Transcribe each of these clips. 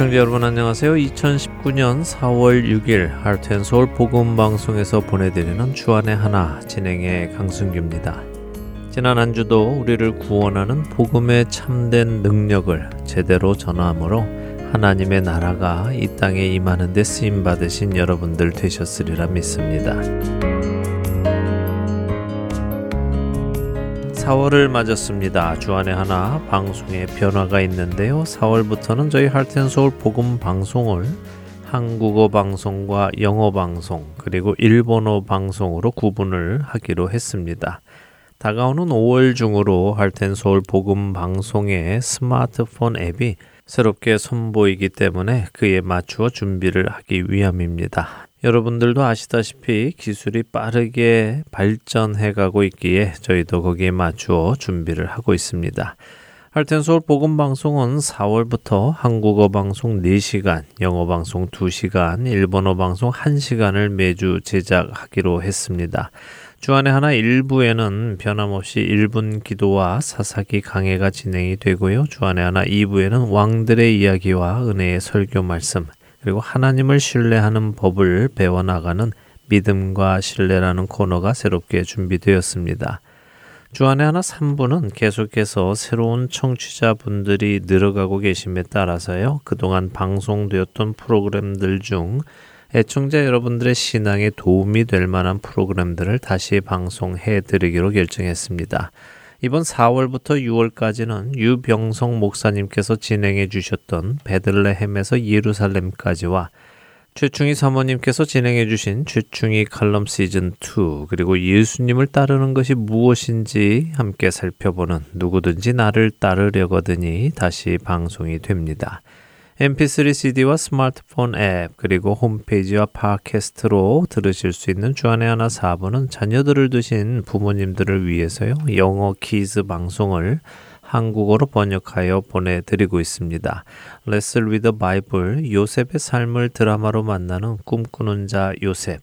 애청자 여러분 안녕하세요. 2019년 4월 6일 하트앤서울 복음방송에서 보내드리는 주안의 하나 진행의 강승규입니다. 지난 한 주도 우리를 구원하는 복음의 참된 능력을 제대로 전함으로 하나님의 나라가 이 땅에 임하는 데 쓰임 받으신 여러분들 되셨으리라 믿습니다. 4월을 맞았습니다. 주안에 하나 방송에 변화가 있는데요. 4월부터는 저희 할텐서울 복음 방송을 한국어 방송과 영어 방송 그리고 일본어 방송으로 구분을 하기로 했습니다. 다가오는 5월 중으로 할텐서울 복음 방송의 스마트폰 앱이 새롭게 선보이기 때문에 그에 맞추어 준비를 하기 위함입니다. 여러분들도 아시다시피 기술이 빠르게 발전해 가고 있기에 저희도 거기에 맞추어 준비를 하고 있습니다. 할텐서울 복음방송은 4월부터 한국어 방송 4시간, 영어 방송 2시간, 일본어 방송 1시간을 매주 제작하기로 했습니다. 주안의 하나 일부에는 변함없이 1분 기도와 사사기 강해가 진행이 되고요. 주안의 하나 2부에는 왕들의 이야기와 은혜의 설교 말씀, 그리고 하나님을 신뢰하는 법을 배워나가는 믿음과 신뢰라는 코너가 새롭게 준비되었습니다. 주안의 하나 3부는 계속해서 새로운 청취자분들이 늘어가고 계심에 따라서요. 그동안 방송되었던 프로그램들 중 애청자 여러분들의 신앙에 도움이 될 만한 프로그램들을 다시 방송해 드리기로 결정했습니다. 이번 4월부터 6월까지는 유병성 목사님께서 진행해 주셨던 베들레헴에서 예루살렘까지와 최충희 사모님께서 진행해 주신 최충희 칼럼 시즌 2 그리고 예수님을 따르는 것이 무엇인지 함께 살펴보는 누구든지 나를 따르려거든이 다시 방송이 됩니다. Mp3 CD와 스마트폰 앱 그리고 홈페이지와 팟캐스트로 들으실 수 있는 주안의 하나 4부는 자녀들을 두신 부모님들을 위해서요. 영어 kids 방송을 한국어로 번역하여 보내드리고 있습니다. Let's Read the Bible, 요셉의 삶을 드라마로 만나는 꿈꾸는 자 요셉,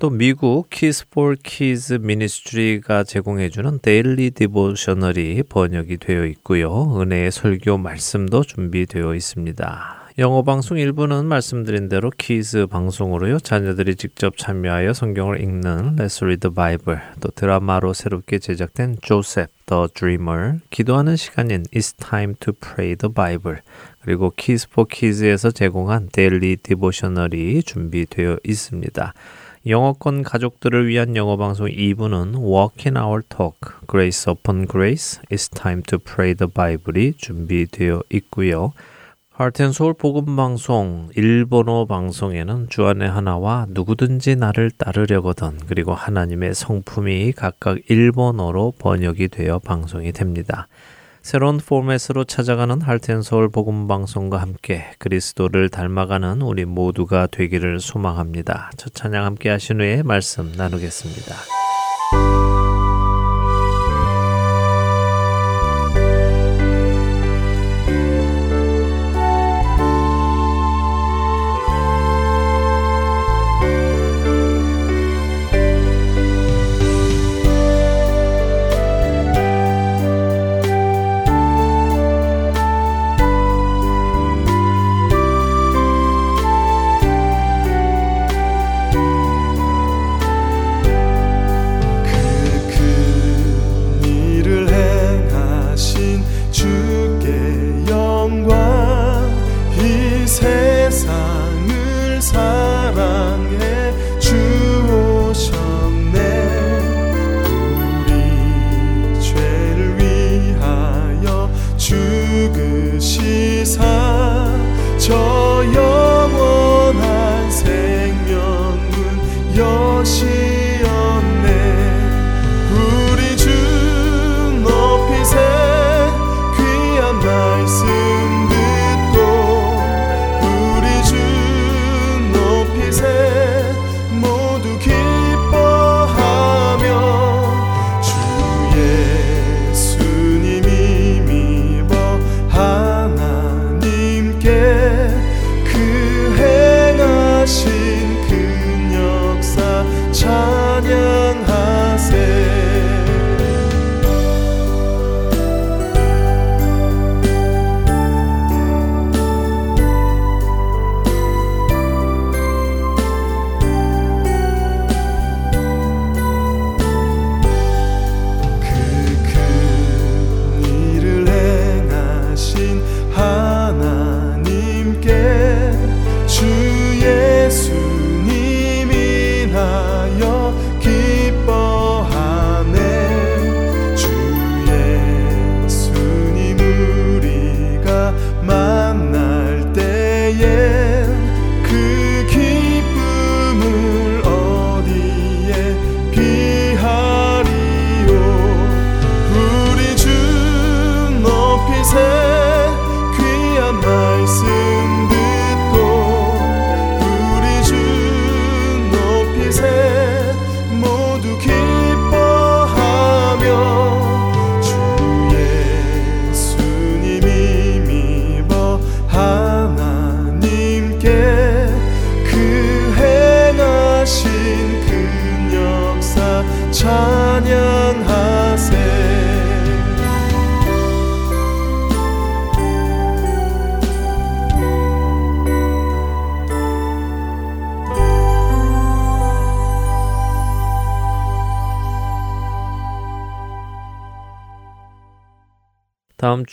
또 미국 Keys for Kids Ministry가 제공해주는 daily devotional이 번역이 되어 있고요. 은혜의 설교 말씀도 준비되어 있습니다. 영어 방송 일부는 말씀드린 대로 kids 방송으로요. 자녀들이 직접 참여하여 성경을 읽는 Let's Read the Bible, 또 드라마로 새롭게 제작된 Joseph the Dreamer, 기도하는 시간인 It's Time to Pray the Bible, 그리고 Keys for Kids에서 제공한 daily devotional이 준비되어 있습니다. 영어권 가족들을 위한 영어 방송 2부는 Walk in Our Talk, Grace Upon Grace, It's Time to Pray the Bible이 준비되어 있고요. Heart and Soul 복음 방송 일본어 방송에는 주안의 하나와 누구든지 나를 따르려거든 그리고 하나님의 성품이 각각 일본어로 번역이 되어 방송이 됩니다. 새로운 포맷으로 찾아가는 할텐서울 복음 방송과 함께 그리스도를 닮아가는 우리 모두가 되기를 소망합니다. 첫 찬양 함께 하신 후에 말씀 나누겠습니다.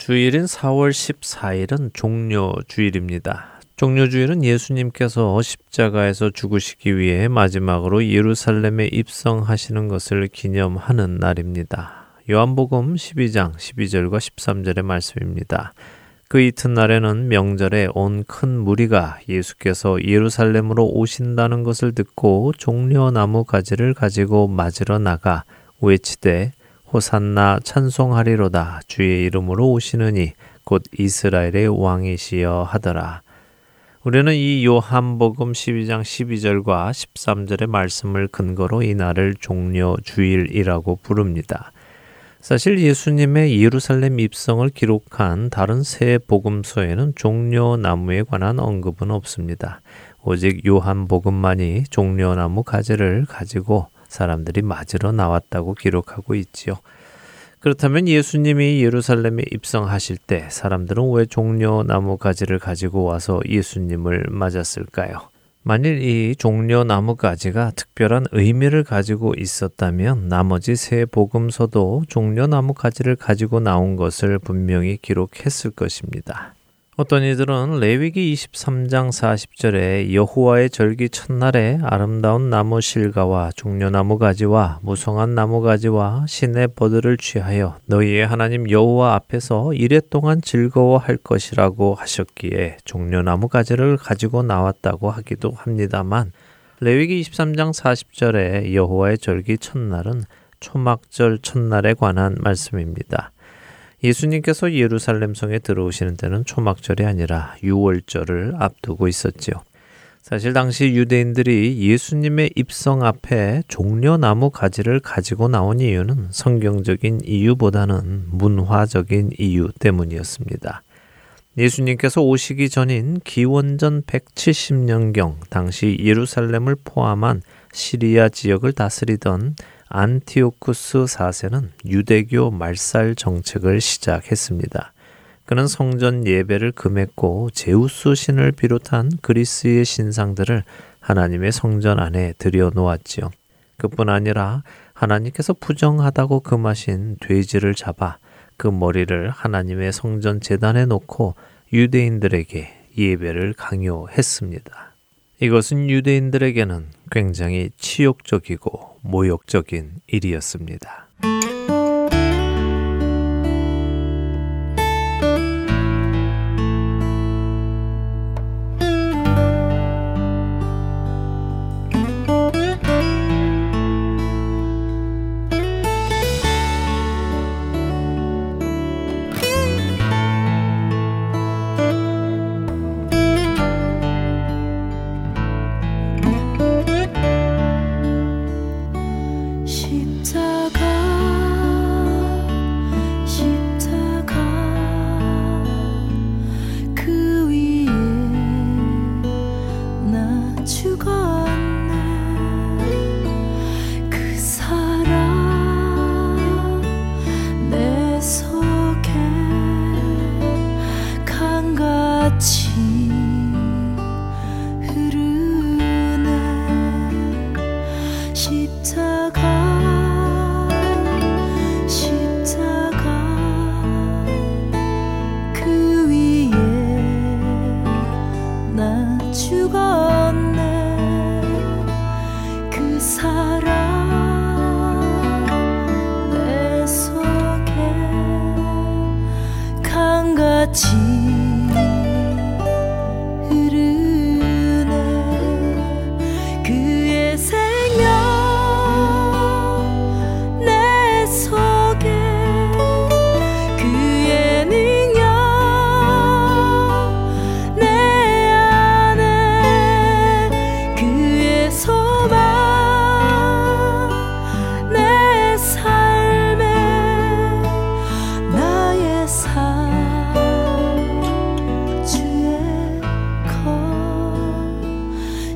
주일인 4월 14일은 종료주일입니다. 종료주일은 예수님께서 십자가에서 죽으시기 위해 마지막으로 예루살렘에 입성하시는 것을 기념하는 날입니다. 요한복음 12장 12절과 13절의 말씀입니다. 그 이튿날에는 명절에 온 큰 무리가 예수께서 예루살렘으로 오신다는 것을 듣고 종려나무 가지를 가지고 맞으러 나가 외치되 호산나 찬송하리로다 주의 이름으로 오시느니 곧 이스라엘의 왕이시여 하더라. 우리는 이 요한복음 12장 12절과 13절의 말씀을 근거로 이 날을 종려 주일이라고 부릅니다. 사실 예수님의 예루살렘 입성을 기록한 다른 세 복음서에는 종려나무에 관한 언급은 없습니다. 오직 요한복음만이 종려나무 가지를 가지고 사람들이 맞으러 나왔다고 기록하고 있지요. 그렇다면 예수님이 예루살렘에 입성하실 때 사람들은 왜 종려 나무 가지를 가지고 와서 예수님을 맞았을까요? 만일 이 종려 나무 가지가 특별한 의미를 가지고 있었다면 나머지 세 복음서도 종려 나무 가지를 가지고 나온 것을 분명히 기록했을 것입니다. 어떤 이들은 레위기 23장 40절에 여호와의 절기 첫날에 아름다운 나무 실과와 종려나무 가지와 무성한 나무 가지와 신의 버들을 취하여 너희의 하나님 여호와 앞에서 이랫동안 즐거워할 것이라고 하셨기에 종려나무 가지를 가지고 나왔다고 하기도 합니다만 레위기 23장 40절에 여호와의 절기 첫날은 초막절 첫날에 관한 말씀입니다. 예수님께서 예루살렘 성에 들어오시는 때는 초막절이 아니라 유월절을 앞두고 있었지요. 사실 당시 유대인들이 예수님의 입성 앞에 종려나무 가지를 가지고 나온 이유는 성경적인 이유보다는 문화적인 이유 때문이었습니다. 예수님께서 오시기 전인 기원전 170년경 당시 예루살렘을 포함한 시리아 지역을 다스리던 안티오쿠스 4세는 유대교 말살 정책을 시작했습니다. 그는 성전 예배를 금했고 제우스 신을 비롯한 그리스의 신상들을 하나님의 성전 안에 들여놓았지요. 그뿐 아니라 하나님께서 부정하다고 금하신 돼지를 잡아 그 머리를 하나님의 성전 재단에 놓고 유대인들에게 예배를 강요했습니다. 이것은 유대인들에게는 굉장히 치욕적이고 모욕적인 일이었습니다.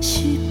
许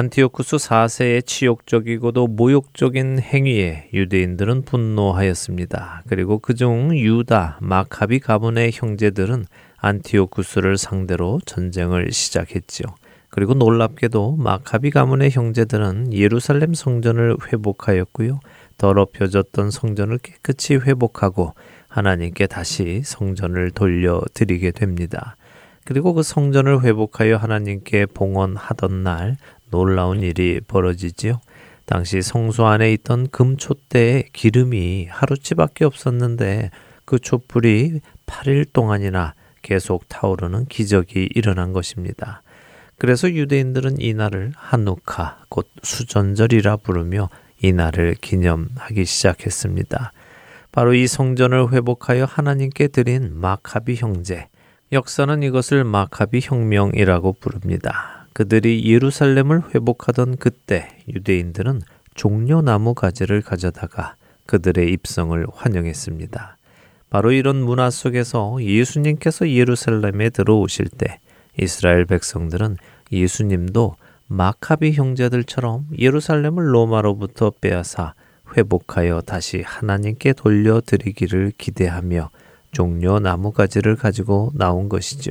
안티오쿠스 4세의 치욕적이고도 모욕적인 행위에 유대인들은 분노하였습니다. 그리고 그중 유다, 마카비 가문의 형제들은 안티오쿠스를 상대로 전쟁을 시작했지요. 그리고 놀랍게도 마카비 가문의 형제들은 예루살렘 성전을 회복하였고요. 더럽혀졌던 성전을 깨끗이 회복하고 하나님께 다시 성전을 돌려드리게 됩니다. 그리고 그 성전을 회복하여 하나님께 봉헌하던 날 놀라운 일이 벌어지지요. 당시 성소 안에 있던 금촛대에 기름이 하루치밖에 없었는데 그 촛불이 8일 동안이나 계속 타오르는 기적이 일어난 것입니다. 그래서 유대인들은 이 날을 한누카, 곧 수전절이라 부르며 이 날을 기념하기 시작했습니다. 바로 이 성전을 회복하여 하나님께 드린 마카비 형제. 역사는 이것을 마카비 혁명이라고 부릅니다. 그들이 예루살렘을 회복하던 그때 유대인들은 종려나무 가지를 가져다가 그들의 입성을 환영했습니다. 바로 이런 문화 속에서 예수님께서 예루살렘에 들어오실 때 이스라엘 백성들은 예수님도 마카비 형제들처럼 예루살렘을 로마로부터 빼앗아 회복하여 다시 하나님께 돌려드리기를 기대하며 종려 나무 가지를 가지고 나온 것이죠.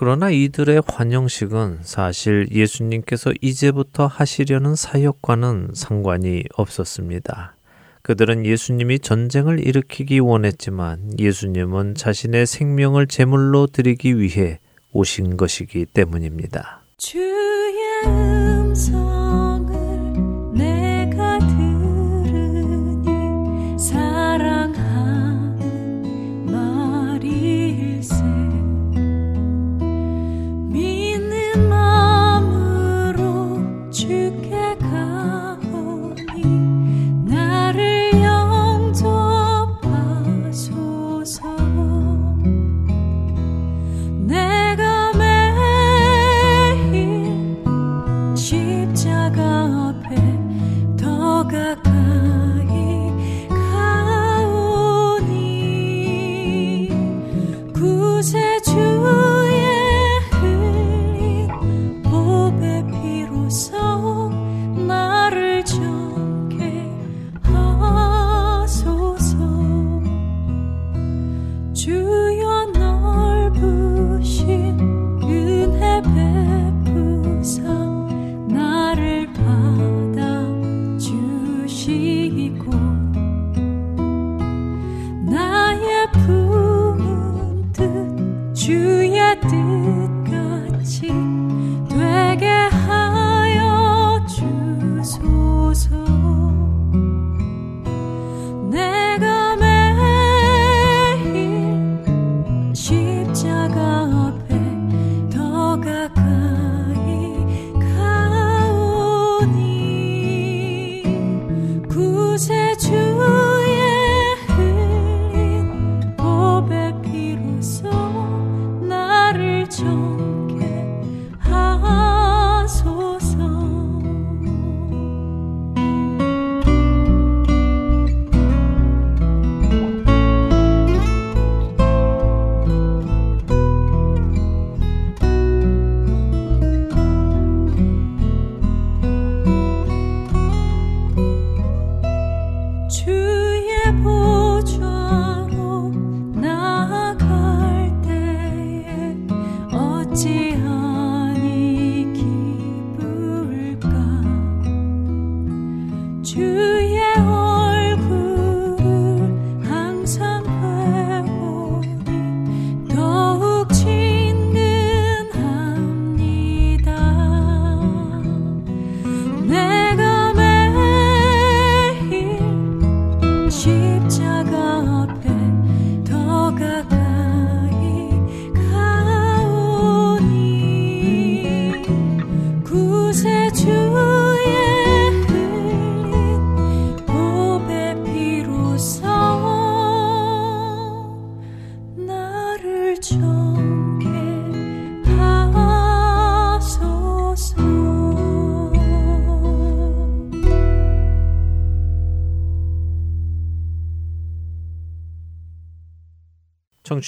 그러나 이들의 환영식은 사실 예수님께서 이제부터 하시려는 사역과는 상관이 없었습니다. 그들은 예수님이 전쟁을 일으키기 원했지만 예수님은 자신의 생명을 제물로 드리기 위해 오신 것이기 때문입니다. 주의 음성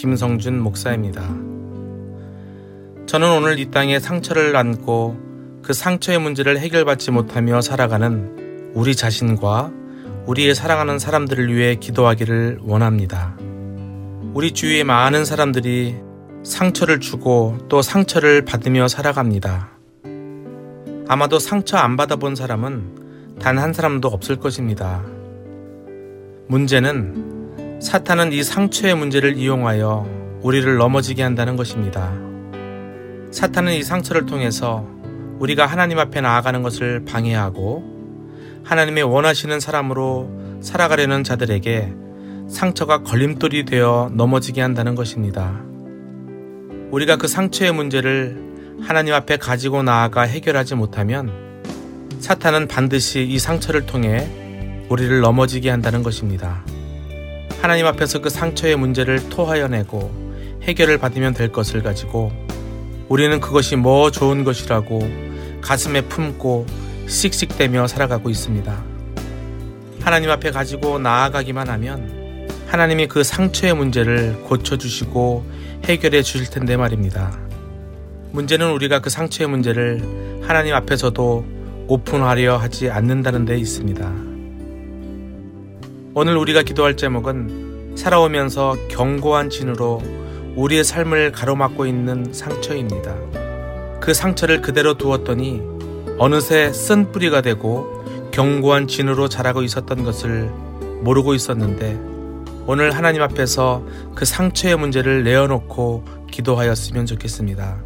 김성준 목사입니다. 저는 오늘 이 땅에 상처를 안고 그 상처의 문제를 해결받지 못하며 살아가는 우리 자신과 우리의 사랑하는 사람들을 위해 기도하기를 원합니다. 우리 주위에 많은 사람들이 상처를 주고 또 상처를 받으며 살아갑니다. 아마도 상처 안 받아본 사람은 단 한 사람도 없을 것입니다. 문제는 사탄은 이 상처의 문제를 이용하여 우리를 넘어지게 한다는 것입니다. 사탄은 이 상처를 통해서 우리가 하나님 앞에 나아가는 것을 방해하고 하나님의 원하시는 사람으로 살아가려는 자들에게 상처가 걸림돌이 되어 넘어지게 한다는 것입니다. 우리가 그 상처의 문제를 하나님 앞에 가지고 나아가 해결하지 못하면 사탄은 반드시 이 상처를 통해 우리를 넘어지게 한다는 것입니다. 하나님 앞에서 그 상처의 문제를 토하여내고 해결을 받으면 될 것을 가지고 우리는 그것이 뭐 좋은 것이라고 가슴에 품고 씩씩대며 살아가고 있습니다. 하나님 앞에 가지고 나아가기만 하면 하나님이 그 상처의 문제를 고쳐주시고 해결해 주실 텐데 말입니다. 문제는 우리가 그 상처의 문제를 하나님 앞에서도 오픈하려 하지 않는다는 데 있습니다. 오늘 우리가 기도할 제목은 살아오면서 견고한 진으로 우리의 삶을 가로막고 있는 상처입니다. 그 상처를 그대로 두었더니 어느새 쓴 뿌리가 되고 견고한 진으로 자라고 있었던 것을 모르고 있었는데 오늘 하나님 앞에서 그 상처의 문제를 내어놓고 기도하였으면 좋겠습니다.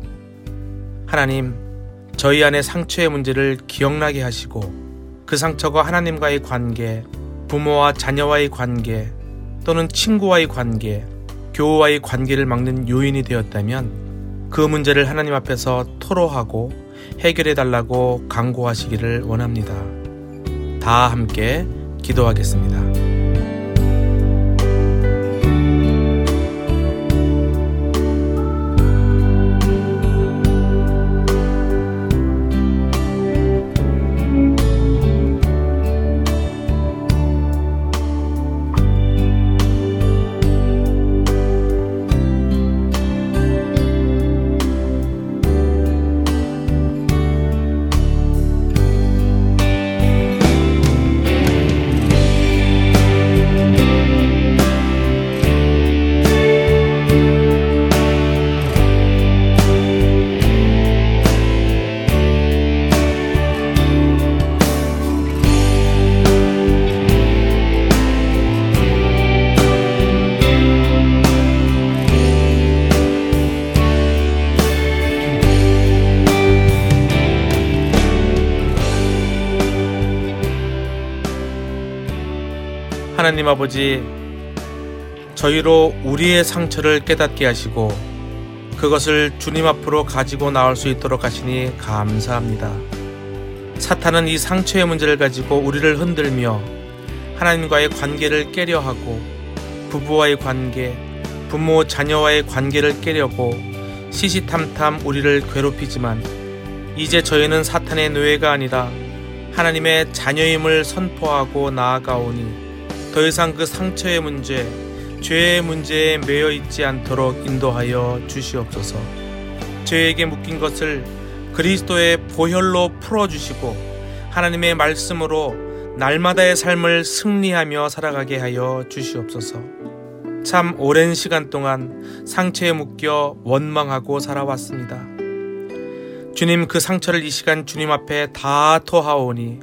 하나님, 저희 안에 상처의 문제를 기억나게 하시고 그 상처가 하나님과의 관계, 부모와 자녀와의 관계 또는 친구와의 관계, 교우와의 관계를 막는 요인이 되었다면 그 문제를 하나님 앞에서 토로하고 해결해 달라고 강구하시기를 원합니다. 다 함께 기도하겠습니다. 하나님 아버지, 저희로 우리의 상처를 깨닫게 하시고 그것을 주님 앞으로 가지고 나올 수 있도록 하시니 감사합니다. 사탄은 이 상처의 문제를 가지고 우리를 흔들며 하나님과의 관계를 깨려 하고 부부와의 관계, 부모 자녀와의 관계를 깨려고 시시탐탐 우리를 괴롭히지만 이제 저희는 사탄의 노예가 아니라 하나님의 자녀임을 선포하고 나아가오니 더 이상 그 상처의 문제, 죄의 문제에 매여 있지 않도록 인도하여 주시옵소서. 죄에게 묶인 것을 그리스도의 보혈로 풀어주시고 하나님의 말씀으로 날마다의 삶을 승리하며 살아가게 하여 주시옵소서. 참 오랜 시간 동안 상처에 묶여 원망하고 살아왔습니다. 주님 그 상처를 이 시간 주님 앞에 다 토하오니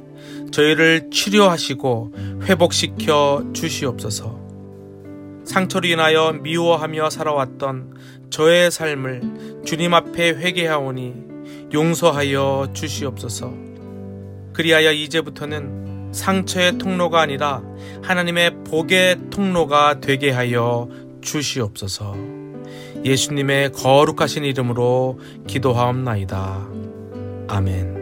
저희를 치료하시고 회복시켜 주시옵소서. 상처로 인하여 미워하며 살아왔던 저의 삶을 주님 앞에 회개하오니 용서하여 주시옵소서. 그리하여 이제부터는 상처의 통로가 아니라 하나님의 복의 통로가 되게 하여 주시옵소서. 예수님의 거룩하신 이름으로 기도하옵나이다. 아멘.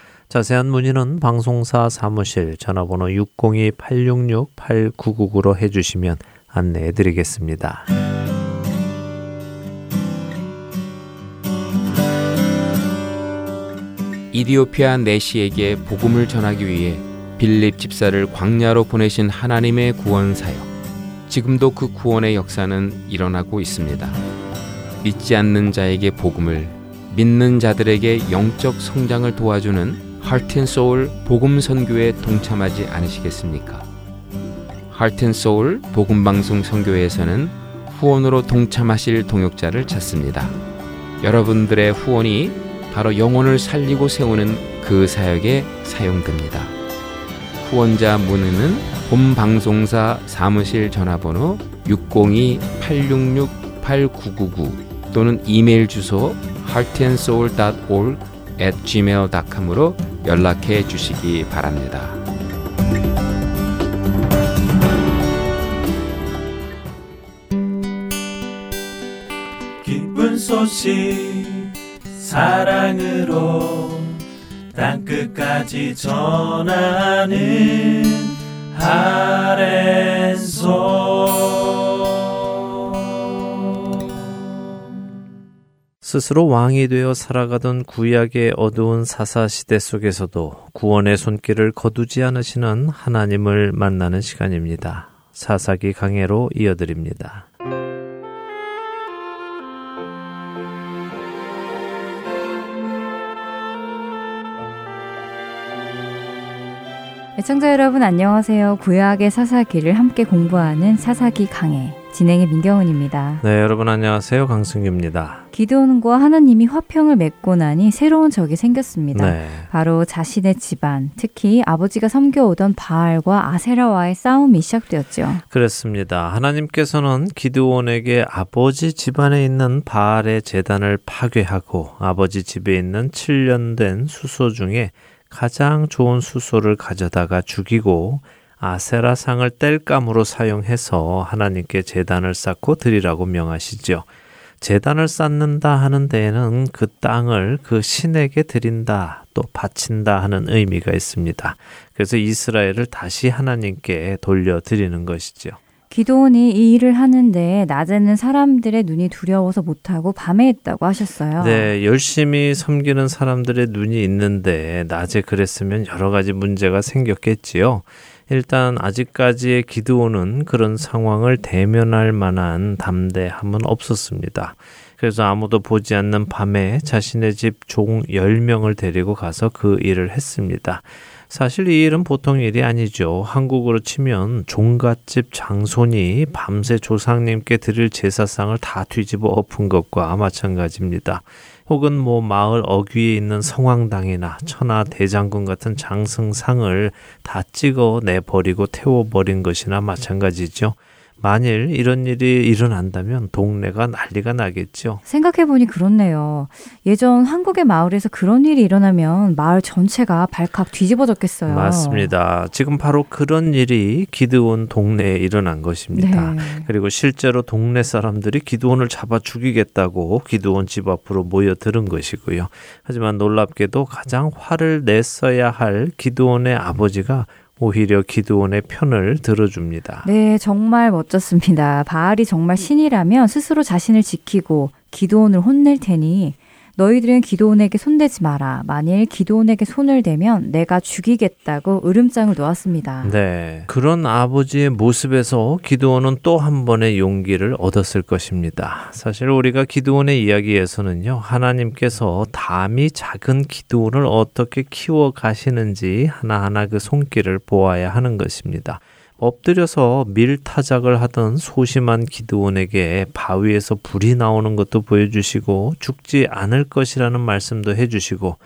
자세한 문의는 방송사 사무실 전화번호 602-866-8999로 해주시면 안내해 드리겠습니다. 이디오피아 내시에게 복음을 전하기 위해 빌립 집사를 광야로 보내신 하나님의 구원 사역. 지금도 그 구원의 역사는 일어나고 있습니다. 믿지 않는 자에게 복음을, 믿는 자들에게 영적 성장을 도와주는 하트앤소울 복음 선교에 동참하지 않으시겠습니까? 하트앤소울 복음 방송 선교회에서는 후원으로 동참하실 동역자를 찾습니다. 여러분들의 후원이 바로 영혼을 살리고 세우는 그 사역에 사용됩니다. 후원자 문의는 본 방송사 사무실 전화번호 602-866-8999 또는 이메일 주소 heartandsoul.org at gmail.com으로 연락해 주시기 바랍니다. 기쁜 소식 사랑으로 땅끝까지 전하는 아랜소 스스로 왕이 되어 살아가던 구약의 어두운 사사 시대 속에서도 구원의 손길을 거두지 않으시는 하나님을 만나는 시간입니다. 사사기 강해로 이어드립니다. 애청자 여러분 안녕하세요. 구약의 사사기를 함께 공부하는 사사기 강해 진행의 민경은입니다. 네, 여러분 안녕하세요. 강승규입니다. 기드온과 하나님이 화평을 맺고 나니 새로운 적이 생겼습니다. 네. 바로 자신의 집안, 특히 아버지가 섬겨오던 바알과 아세라와의 싸움이 시작되었죠. 그렇습니다. 하나님께서는 기드온에게 아버지 집안에 있는 바알의 재단을 파괴하고 아버지 집에 있는 7년 된 수소 중에 가장 좋은 수소를 가져다가 죽이고 아세라상을 뗄감으로 사용해서 하나님께 재단을 쌓고 드리라고 명하시죠. 재단을 쌓는다 하는 데에는 그 땅을 그 신에게 드린다 또 바친다 하는 의미가 있습니다. 그래서 이스라엘을 다시 하나님께 돌려드리는 것이죠. 기도원이 이 일을 하는데 낮에는 사람들의 눈이 두려워서 못하고 밤에 했다고 하셨어요. 네, 열심히 섬기는 사람들의 눈이 있는데 낮에 그랬으면 여러 가지 문제가 생겼겠지요. 일단 아직까지의 기드온은 그런 상황을 대면할 만한 담대함은 없었습니다. 그래서 아무도 보지 않는 밤에 자신의 집 종 10명을 데리고 가서 그 일을 했습니다. 사실 이 일은 보통 일이 아니죠. 한국으로 치면 종갓집 장손이 밤새 조상님께 드릴 제사상을 다 뒤집어 엎은 것과 마찬가지입니다. 혹은 뭐 마을 어귀에 있는 성황당이나 천하 대장군 같은 장승상을 다 찍어 내버리고 태워버린 것이나 마찬가지죠. 만일 이런 일이 일어난다면 동네가 난리가 나겠죠. 생각해보니 그렇네요. 예전 한국의 마을에서 그런 일이 일어나면 마을 전체가 발칵 뒤집어졌겠어요. 맞습니다. 지금 바로 그런 일이 기드온 동네에 일어난 것입니다. 네. 그리고 실제로 동네 사람들이 기드온을 잡아 죽이겠다고 기드온 집 앞으로 모여들은 것이고요. 하지만 놀랍게도 가장 화를 냈어야 할 기드온의 아버지가 오히려 기드온의 편을 들어줍니다. 네, 정말 멋졌습니다. 바알이 정말 신이라면 스스로 자신을 지키고 기드온을 혼낼 테니 너희들은 기도원에게 손대지 마라. 만일 기도원에게 손을 대면 내가 죽이겠다고 으름장을 놓았습니다. 네. 그런 아버지의 모습에서 기도원은 또 한 번의 용기를 얻었을 것입니다. 사실 우리가 기도원의 이야기에서는요, 하나님께서 담이 작은 기도원을 어떻게 키워 가시는지 하나하나 그 손길을 보아야 하는 것입니다. 엎드려서 밀타작을 하던 소심한 기드온에게 바위에서 불이 나오는 것도 보여주시고 죽지 않을 것이라는 말씀도 해주시고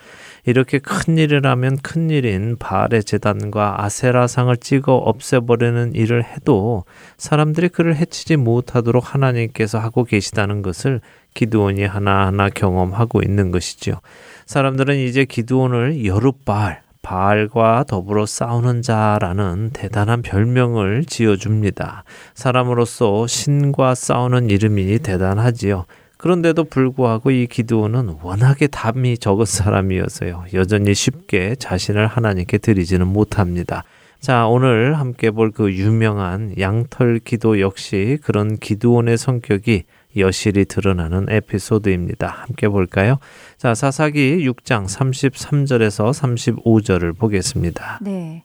이렇게 큰 일을 하면 큰 일인 바알의 재단과 아세라상을 찍어 없애버리는 일을 해도 사람들이 그를 해치지 못하도록 하나님께서 하고 계시다는 것을 기드온이 하나하나 경험하고 있는 것이지요. 사람들은 이제 기드온을 여룻바알 바알과 더불어 싸우는 자라는 대단한 별명을 지어줍니다. 사람으로서 신과 싸우는 이름이 대단하지요. 그런데도 불구하고 이 기드온은 워낙에 담이 적은 사람이어서요. 여전히 쉽게 자신을 하나님께 드리지는 못합니다. 자, 오늘 함께 볼 그 유명한 양털 기도 역시 그런 기드온의 성격이 여실히 드러나는 에피소드입니다. 함께 볼까요? 자, 사사기 6장 33절에서 35절을 보겠습니다. 네.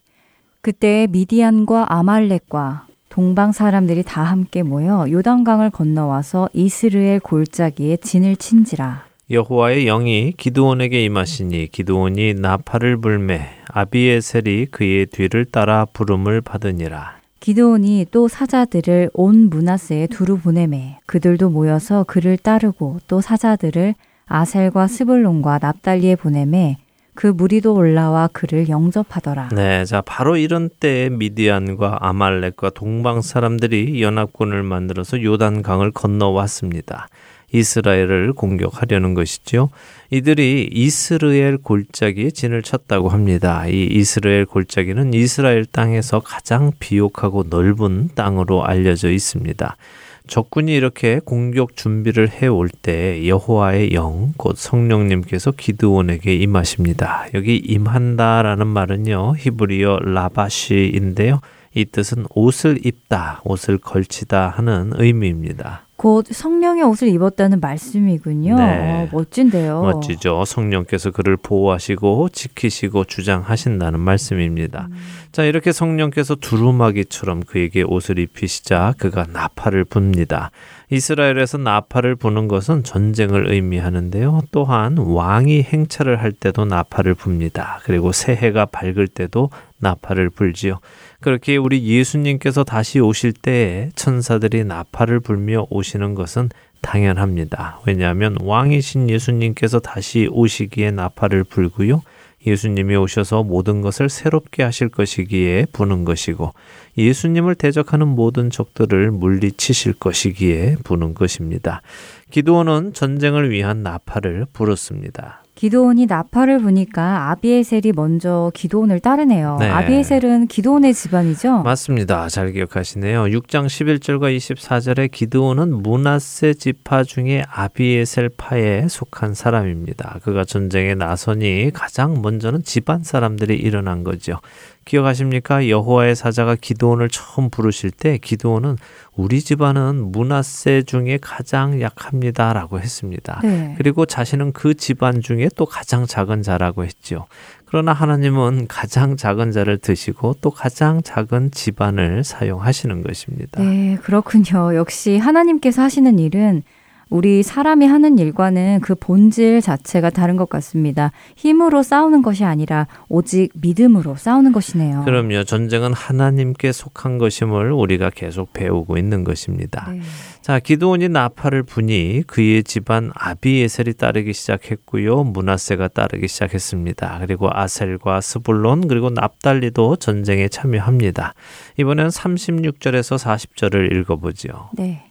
그때 미디안과 아말렉과 동방 사람들이 다 함께 모여 요단강을 건너와서 이스르엘 골짜기에 진을 친지라. 여호와의 영이 기드온에게 임하시니 기드온이 나팔을 불매 아비에셀이 그의 뒤를 따라 부름을 받으니라. 기드온이 또 사자들을 온 문하세에 두루 보내매 그들도 모여서 그를 따르고 또 사자들을 아셀과 스불론과 납달리에 보내매 그 무리도 올라와 그를 영접하더라. 네, 자 바로 이런 때에 미디안과 아말렉과 동방 사람들이 연합군을 만들어서 요단 강을 건너왔습니다. 이스라엘을 공격하려는 것이죠. 이들이 이스라엘 골짜기에 진을 쳤다고 합니다. 이 이스라엘 골짜기는 이스라엘 땅에서 가장 비옥하고 넓은 땅으로 알려져 있습니다. 적군이 이렇게 공격 준비를 해올 때 여호와의 영, 곧 성령님께서 기드온에게 임하십니다. 여기 임한다라는 말은요, 히브리어 라바시인데요. 이 뜻은 옷을 입다, 옷을 걸치다 하는 의미입니다. 곧 성령의 옷을 입었다는 말씀이군요. 네. 어, 멋진데요. 멋지죠. 성령께서 그를 보호하시고 지키시고 주장하신다는 말씀입니다. 음. 자, 이렇게 성령께서 두루마기처럼 그에게 옷을 입히시자 그가 나팔을 붑니다. 이스라엘에서 나팔을 부는 것은 전쟁을 의미하는데요. 또한 왕이 행차를 할 때도 나팔을 붑니다. 그리고 새해가 밝을 때도 나팔을 불지요. 그렇게 우리 예수님께서 다시 오실 때에 천사들이 나팔을 불며 오시는 것은 당연합니다. 왜냐하면 왕이신 예수님께서 다시 오시기에 나팔을 불고요. 예수님이 오셔서 모든 것을 새롭게 하실 것이기에 부는 것이고 예수님을 대적하는 모든 적들을 물리치실 것이기에 부는 것입니다. 기도원은 전쟁을 위한 나팔을 불었습니다. 기도원이 나팔을 부니까 아비에셀이 먼저 기도원을 따르네요. 네. 아비에셀은 기도원의 집안이죠? 맞습니다. 잘 기억하시네요. 6장 11절과 24절에 기도원은 문하세 지파 중에 아비에셀 파에 속한 사람입니다. 그가 전쟁에 나서니 가장 먼저는 집안 사람들이 일어난 거죠. 기억하십니까? 여호와의 사자가 기도원을 처음 부르실 때 기도원은 우리 집안은 문하세 중에 가장 약합니다라고 했습니다. 네. 그리고 자신은 그 집안 중에 또 가장 작은 자라고 했죠. 그러나 하나님은 가장 작은 자를 드시고 또 가장 작은 집안을 사용하시는 것입니다. 네, 그렇군요. 역시 하나님께서 하시는 일은 우리 사람이 하는 일과는 그 본질 자체가 다른 것 같습니다. 힘으로 싸우는 것이 아니라 오직 믿음으로 싸우는 것이네요. 그럼요. 전쟁은 하나님께 속한 것임을 우리가 계속 배우고 있는 것입니다. 네. 자, 기도원이 나팔을 부니 그의 집안 아비에셀이 따르기 시작했고요. 문하세가 따르기 시작했습니다. 그리고 아셀과 스불론 그리고 납달리도 전쟁에 참여합니다. 이번엔 36절에서 40절을 읽어보죠. 네.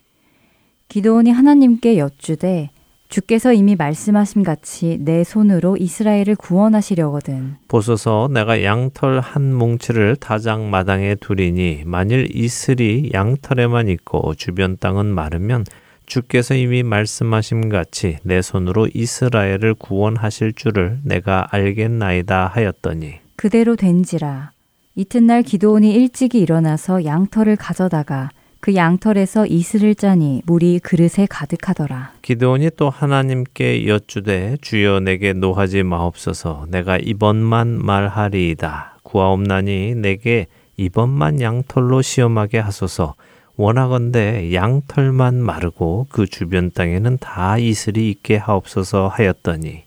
기도원이 하나님께 여쭈되 주께서 이미 말씀하신 같이 내 손으로 이스라엘을 구원하시려거든. 보소서 내가 양털 한 뭉치를 다장 마당에 두리니 만일 이슬이 양털에만 있고 주변 땅은 마르면 주께서 이미 말씀하신 같이 내 손으로 이스라엘을 구원하실 줄을 내가 알겠나이다 하였더니 그대로 된지라 이튿날 기도원이 일찍이 일어나서 양털을 가져다가 그 양털에서 이슬을 짜니 물이 그릇에 가득하더라. 기드온이 또 하나님께 여쭈되 주여 내게 노하지 마옵소서 내가 이번만 말하리이다 구하옵나니 내게 이번만 양털로 시험하게 하소서 원하건대 양털만 마르고 그 주변 땅에는 다 이슬이 있게 하옵소서 하였더니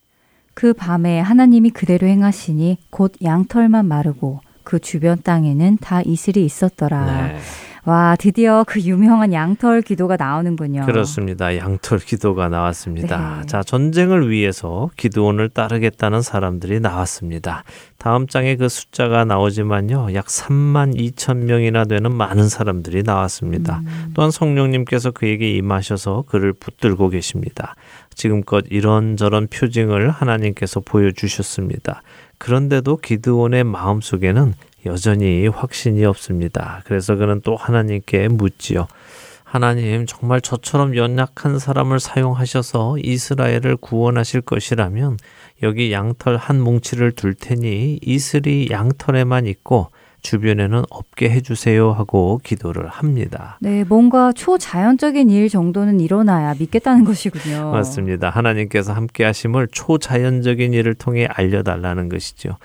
그 밤에 하나님이 그대로 행하시니 곧 양털만 마르고 그 주변 땅에는 다 이슬이 있었더라. 네. 와, 드디어 그 유명한 양털 기도가 나오는군요. 그렇습니다. 양털 기도가 나왔습니다. 네. 자, 전쟁을 위해서 기도원을 따르겠다는 사람들이 나왔습니다. 다음 장에 그 숫자가 나오지만요. 약 3만 2천 명이나 되는 많은 사람들이 나왔습니다. 음. 또한 성령님께서 그에게 임하셔서 그를 붙들고 계십니다. 지금껏 이런저런 표징을 하나님께서 보여주셨습니다. 그런데도 기드온의 마음속에는 여전히 확신이 없습니다. 그래서 그는 또 하나님께 묻지요. 하나님, 정말 저처럼 연약한 사람을 사용하셔서 이스라엘을 구원하실 것이라면 여기 양털 한 뭉치를 둘 테니 이슬이 양털에만 있고 주변에는 없게 해주세요 하고 기도를 합니다. 네, 뭔가 초자연적인 일 정도는 일어나야 믿겠다는 것이군요. 맞습니다. 하나님께서 함께 하심을 초자연적인 일을 통해 알려달라는 것이죠.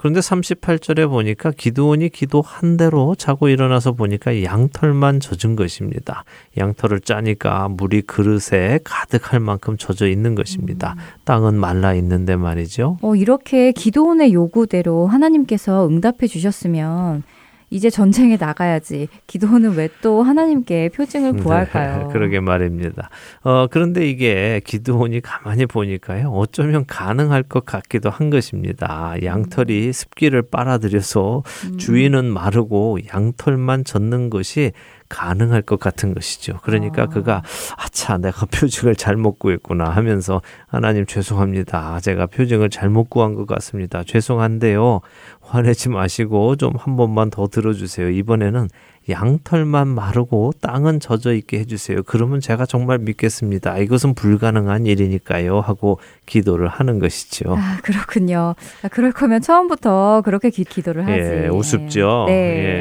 그런데 38절에 보니까 기도원이 기도한 대로 자고 일어나서 보니까 양털만 젖은 것입니다. 양털을 짜니까 물이 그릇에 가득할 만큼 젖어 있는 것입니다. 땅은 말라 있는데 말이죠. 어, 이렇게 기도원의 요구대로 하나님께서 응답해 주셨으면 이제 전쟁에 나가야지. 기도원은 왜또 하나님께 표징을 구할까요? 네, 그러게 말입니다. 어, 그런데 이게 기도원이 가만히 보니까요. 어쩌면 가능할 것 같기도 한 것입니다. 양털이 습기를 빨아들여서 음. 주위는 마르고 양털만 젖는 것이 가능할 것 같은 것이죠. 그러니까 아. 그가 아차 내가 표징을 잘못 구했구나 하면서 하나님 죄송합니다. 제가 표징을 잘못 구한 것 같습니다. 죄송한데요. 화내지 마시고 좀 한 번만 더 들어주세요. 이번에는 양털만 마르고 땅은 젖어 있게 해주세요. 그러면 제가 정말 믿겠습니다. 이것은 불가능한 일이니까요. 하고 기도를 하는 것이죠. 아, 그렇군요. 아, 그럴 거면 처음부터 그렇게 기, 기도를 하지. 예, 우습죠. 네.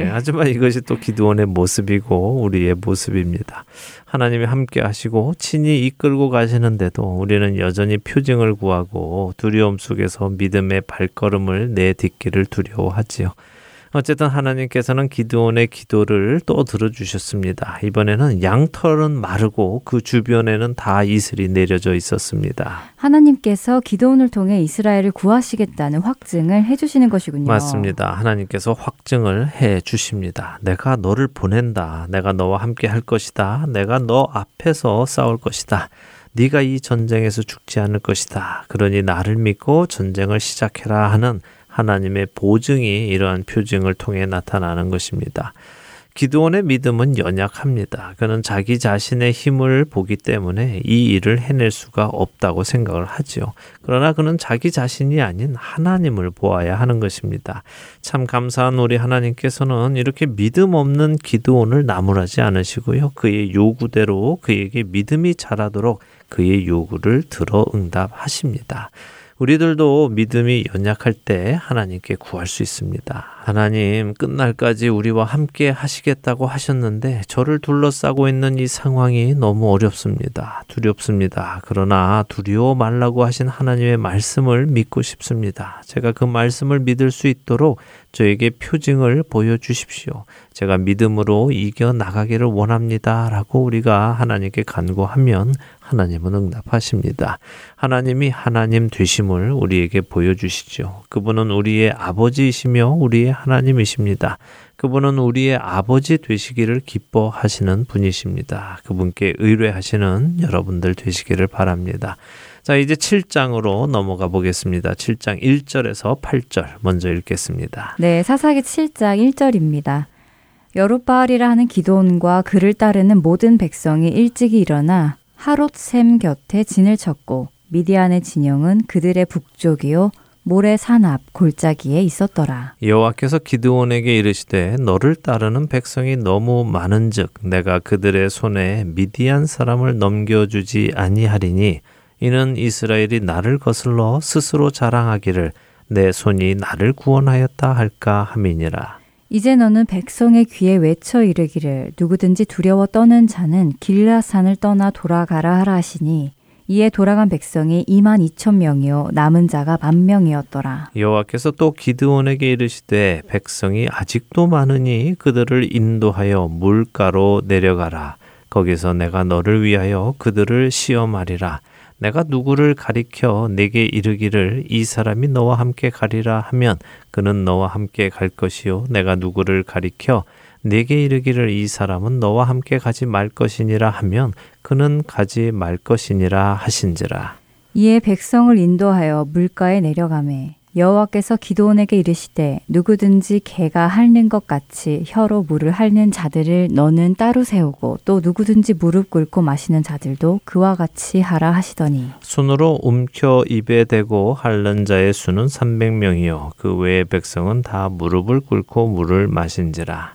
예, 하지만 이것이 또 기도원의 모습이고 우리의 모습입니다. 하나님이 함께 하시고 친히 이끌고 가시는데도 우리는 여전히 표징을 구하고 두려움 속에서 믿음의 발걸음을 내딛기를 두려워하지요. 어쨌든 하나님께서는 기드온의 기도를 또 들어주셨습니다. 이번에는 양털은 마르고 그 주변에는 다 이슬이 내려져 있었습니다. 하나님께서 기도원을 통해 이스라엘을 구하시겠다는 확증을 해주시는 것이군요. 맞습니다. 하나님께서 확증을 해 주십니다. 내가 너를 보낸다. 내가 너와 함께 할 것이다. 내가 너 앞에서 싸울 것이다. 네가 이 전쟁에서 죽지 않을 것이다. 그러니 나를 믿고 전쟁을 시작해라 하는 하나님의 보증이 이러한 표징을 통해 나타나는 것입니다. 기도원의 믿음은 연약합니다. 그는 자기 자신의 힘을 보기 때문에 이 일을 해낼 수가 없다고 생각을 하지요. 그러나 그는 자기 자신이 아닌 하나님을 보아야 하는 것입니다. 참 감사한 우리 하나님께서는 이렇게 믿음 없는 기도원을 나무라지 않으시고요. 그의 요구대로 그에게 믿음이 자라도록 그의 요구를 들어 응답하십니다. 우리들도 믿음이 연약할 때 하나님께 구할 수 있습니다. 하나님, 끝날까지 우리와 함께 하시겠다고 하셨는데 저를 둘러싸고 있는 이 상황이 너무 어렵습니다. 두렵습니다. 그러나 두려워 말라고 하신 하나님의 말씀을 믿고 싶습니다. 제가 그 말씀을 믿을 수 있도록 저에게 표징을 보여주십시오. 제가 믿음으로 이겨 나가기를 원합니다. 라고 우리가 하나님께 간구하면 하나님은 응답하십니다. 하나님이 하나님 되심을 우리에게 보여주시죠. 그분은 우리의 아버지이시며 우리의 하나님이십니다. 그분은 우리의 아버지 되시기를 기뻐하시는 분이십니다. 그분께 의뢰하시는 여러분들 되시기를 바랍니다. 자, 이제 7장으로 넘어가 보겠습니다. 7장 1절에서 8절 먼저 읽겠습니다. 네, 사사기 7장 1절입니다. 여룻바알이라 하는 기도원과 그를 따르는 모든 백성이 일찍이 일어나 하롯샘 곁에 진을 쳤고 미디안의 진영은 그들의 북쪽이요 모래 산 앞 골짜기에 있었더라. 여호와께서 기드온에게 이르시되 너를 따르는 백성이 너무 많은즉 내가 그들의 손에 미디안 사람을 넘겨주지 아니하리니 이는 이스라엘이 나를 거슬러 스스로 자랑하기를 내 손이 나를 구원하였다 할까 함이니라. 이제 너는 백성의 귀에 외쳐 이르기를 누구든지 두려워 떠는 자는 길라산을 떠나 돌아가라 하라 하시니 이에 돌아간 백성이 2만 2천 명이요 남은 자가 만 명이었더라. 여호와께서 또 기드온에게 이르시되 백성이 아직도 많으니 그들을 인도하여 물가로 내려가라. 거기서 내가 너를 위하여 그들을 시험하리라. 내가 누구를 가리켜 내게 이르기를 이 사람이 너와 함께 가리라 하면 그는 너와 함께 갈 것이요 내가 누구를 가리켜 내게 이르기를 이 사람은 너와 함께 가지 말 것이니라 하면 그는 가지 말 것이니라 하신지라. 이에 백성을 인도하여 물가에 내려가매 여호와께서 기도원에게 이르시되 누구든지 개가 핥는 것 같이 혀로 물을 핥는 자들을 너는 따로 세우고 또 누구든지 무릎 꿇고 마시는 자들도 그와 같이 하라 하시더니 손으로 움켜 입에 대고 핥는 자의 수는 300명이요. 그 외의 백성은 다 무릎을 꿇고 물을 마신지라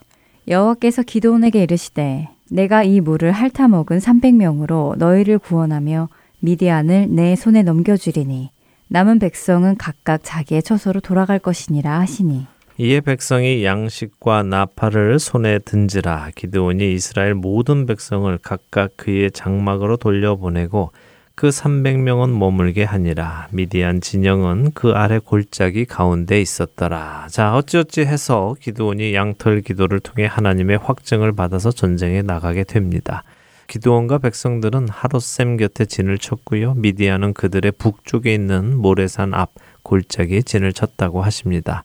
여호와께서 기도원에게 이르시되 내가 이 물을 핥아 먹은 300명으로 너희를 구원하며 미디안을 내 손에 넘겨 주리니 남은 백성은 각각 자기의 처소로 돌아갈 것이니라 하시니. 이에 백성이 양식과 나팔을 손에 든지라 기드온이 이스라엘 모든 백성을 각각 그의 장막으로 돌려보내고 그 300명은 머물게 하니라 미디안 진영은 그 아래 골짜기 가운데 있었더라 자 어찌어찌 해서 기드온이 양털 기도를 통해 하나님의 확증을 받아서 전쟁에 나가게 됩니다 기드온과 백성들은 하롯셈 곁에 진을 쳤고요. 미디안은 그들의 북쪽에 있는 모래산 앞 골짜기에 진을 쳤다고 하십니다.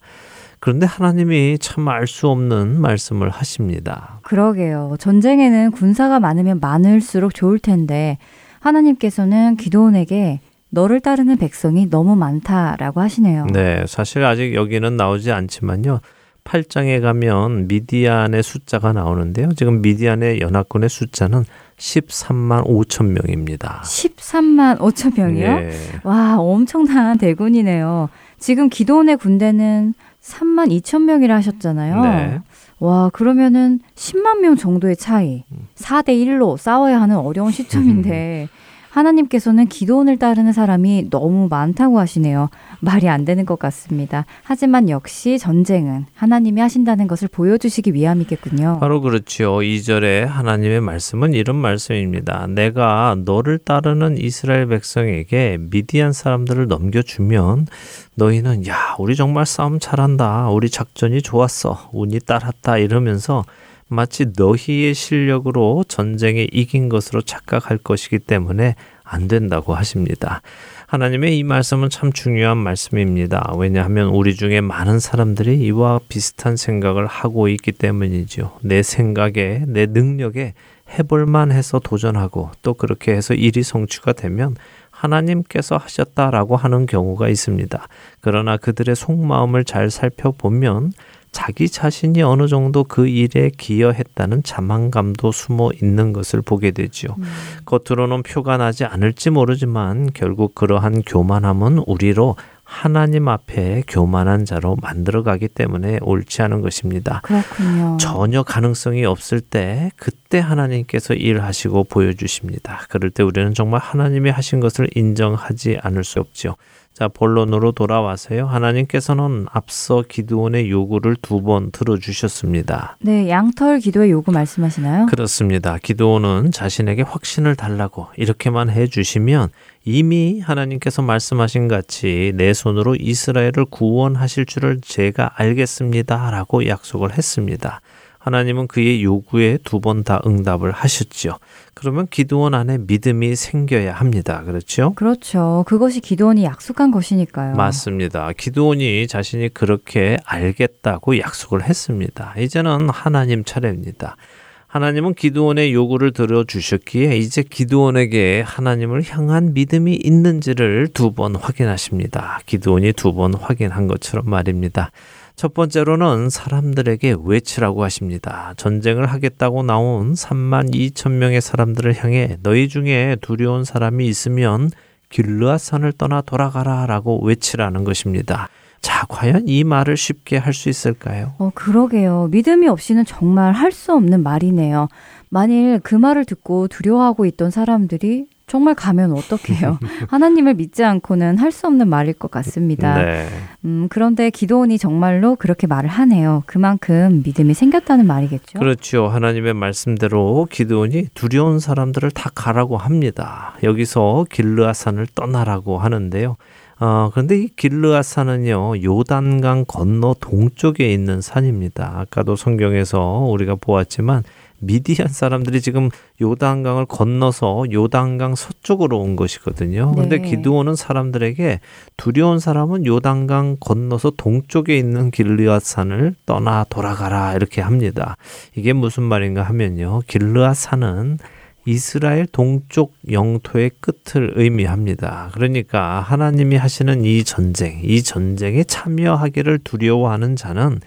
그런데 하나님이 참 알 수 없는 말씀을 하십니다. 그러게요. 전쟁에는 군사가 많으면 많을수록 좋을 텐데 하나님께서는 기도원에게 너를 따르는 백성이 너무 많다라고 하시네요. 네, 사실 아직 여기는 나오지 않지만요. 8장에 가면 미디안의 숫자가 나오는데요. 지금 미디안의 연합군의 숫자는 13만 5천 명입니다. 13만 5천 명이요? 예. 와, 엄청난 대군이네요. 지금 기도원의 군대는 3만 2천 명이라 하셨잖아요. 네. 와, 그러면은 10만 명 정도의 차이. 4대 1로 싸워야 하는 어려운 시점인데 하나님께서는 기도원을 따르는 사람이 너무 많다고 하시네요. 말이 안 되는 것 같습니다. 하지만 역시 전쟁은 하나님이 하신다는 것을 보여주시기 위함이겠군요. 바로 그렇지요. 2절에 하나님의 말씀은 이런 말씀입니다. 내가 너를 따르는 이스라엘 백성에게 미디안 사람들을 넘겨주면 너희는 야, 우리 정말 싸움 잘한다. 우리 작전이 좋았어. 운이 따랐다. 이러면서 마치 너희의 실력으로 전쟁에 이긴 것으로 착각할 것이기 때문에 안 된다고 하십니다. 하나님의 이 말씀은 참 중요한 말씀입니다. 왜냐하면 우리 중에 많은 사람들이 이와 비슷한 생각을 하고 있기 때문이죠. 내 생각에, 내 능력에 해볼만 해서 도전하고 또 그렇게 해서 일이 성취가 되면 하나님께서 하셨다라고 하는 경우가 있습니다. 그러나 그들의 속마음을 잘 살펴보면 자기 자신이 어느 정도 그 일에 기여했다는 자만감도 숨어 있는 것을 보게 되지요. 음. 겉으로는 표가 나지 않을지 모르지만 결국 그러한 교만함은 우리로 하나님 앞에 교만한 자로 만들어가기 때문에 옳지 않은 것입니다. 그렇군요. 전혀 가능성이 없을 때 그때 하나님께서 일하시고 보여주십니다. 그럴 때 우리는 정말 하나님이 하신 것을 인정하지 않을 수 없죠. 자, 본론으로 돌아와서요. 하나님께서는 앞서 기도원의 요구를 두 번 들어주셨습니다. 네, 양털 기도의 요구 말씀하시나요? 그렇습니다. 기도원은 자신에게 확신을 달라고 이렇게만 해주시면 이미 하나님께서 말씀하신 같이 내 손으로 이스라엘을 구원하실 줄을 제가 알겠습니다. 라고 약속을 했습니다. 하나님은 그의 요구에 두 번 다 응답을 하셨죠. 그러면 기도원 안에 믿음이 생겨야 합니다. 그렇죠? 그렇죠. 그것이 기도원이 약속한 것이니까요. 맞습니다. 기도원이 자신이 그렇게 알겠다고 약속을 했습니다. 이제는 하나님 차례입니다. 하나님은 기도원의 요구를 들어주셨기에 이제 기도원에게 하나님을 향한 믿음이 있는지를 두 번 확인하십니다. 기도원이 두 번 확인한 것처럼 말입니다. 첫 번째로는 사람들에게 외치라고 하십니다. 전쟁을 하겠다고 나온 3만 2천 명의 사람들을 향해 너희 중에 두려운 사람이 있으면 길르앗산을 떠나 돌아가라 라고 외치라는 것입니다. 자, 과연 이 말을 쉽게 할 수 있을까요? 어, 그러게요. 믿음이 없이는 정말 할 수 없는 말이네요. 만일 그 말을 듣고 두려워하고 있던 사람들이 정말 가면 어떡해요? 하나님을 믿지 않고는 할 수 없는 말일 것 같습니다. 네. 음, 그런데 기도원이 정말로 그렇게 말을 하네요. 그만큼 믿음이 생겼다는 말이겠죠. 그렇죠. 하나님의 말씀대로 기드온이 두려운 사람들을 다 가라고 합니다. 여기서 길르아산을 떠나라고 하는데요. 어, 그런데 이 길르아산은요, 요단강 건너 동쪽에 있는 산입니다. 아까도 성경에서 우리가 보았지만 미디안 사람들이 지금 요단강을 건너서 요단강 서쪽으로 온 것이거든요. 근데 네. 기드온은 사람들에게 두려운 사람은 요단강 건너서 동쪽에 있는 길르앗 산을 떠나 돌아가라 이렇게 합니다. 이게 무슨 말인가 하면요. 길르앗 산은 이스라엘 동쪽 영토의 끝을 의미합니다. 그러니까 하나님이 하시는 이 전쟁, 이 전쟁에 참여하기를 두려워하는 자는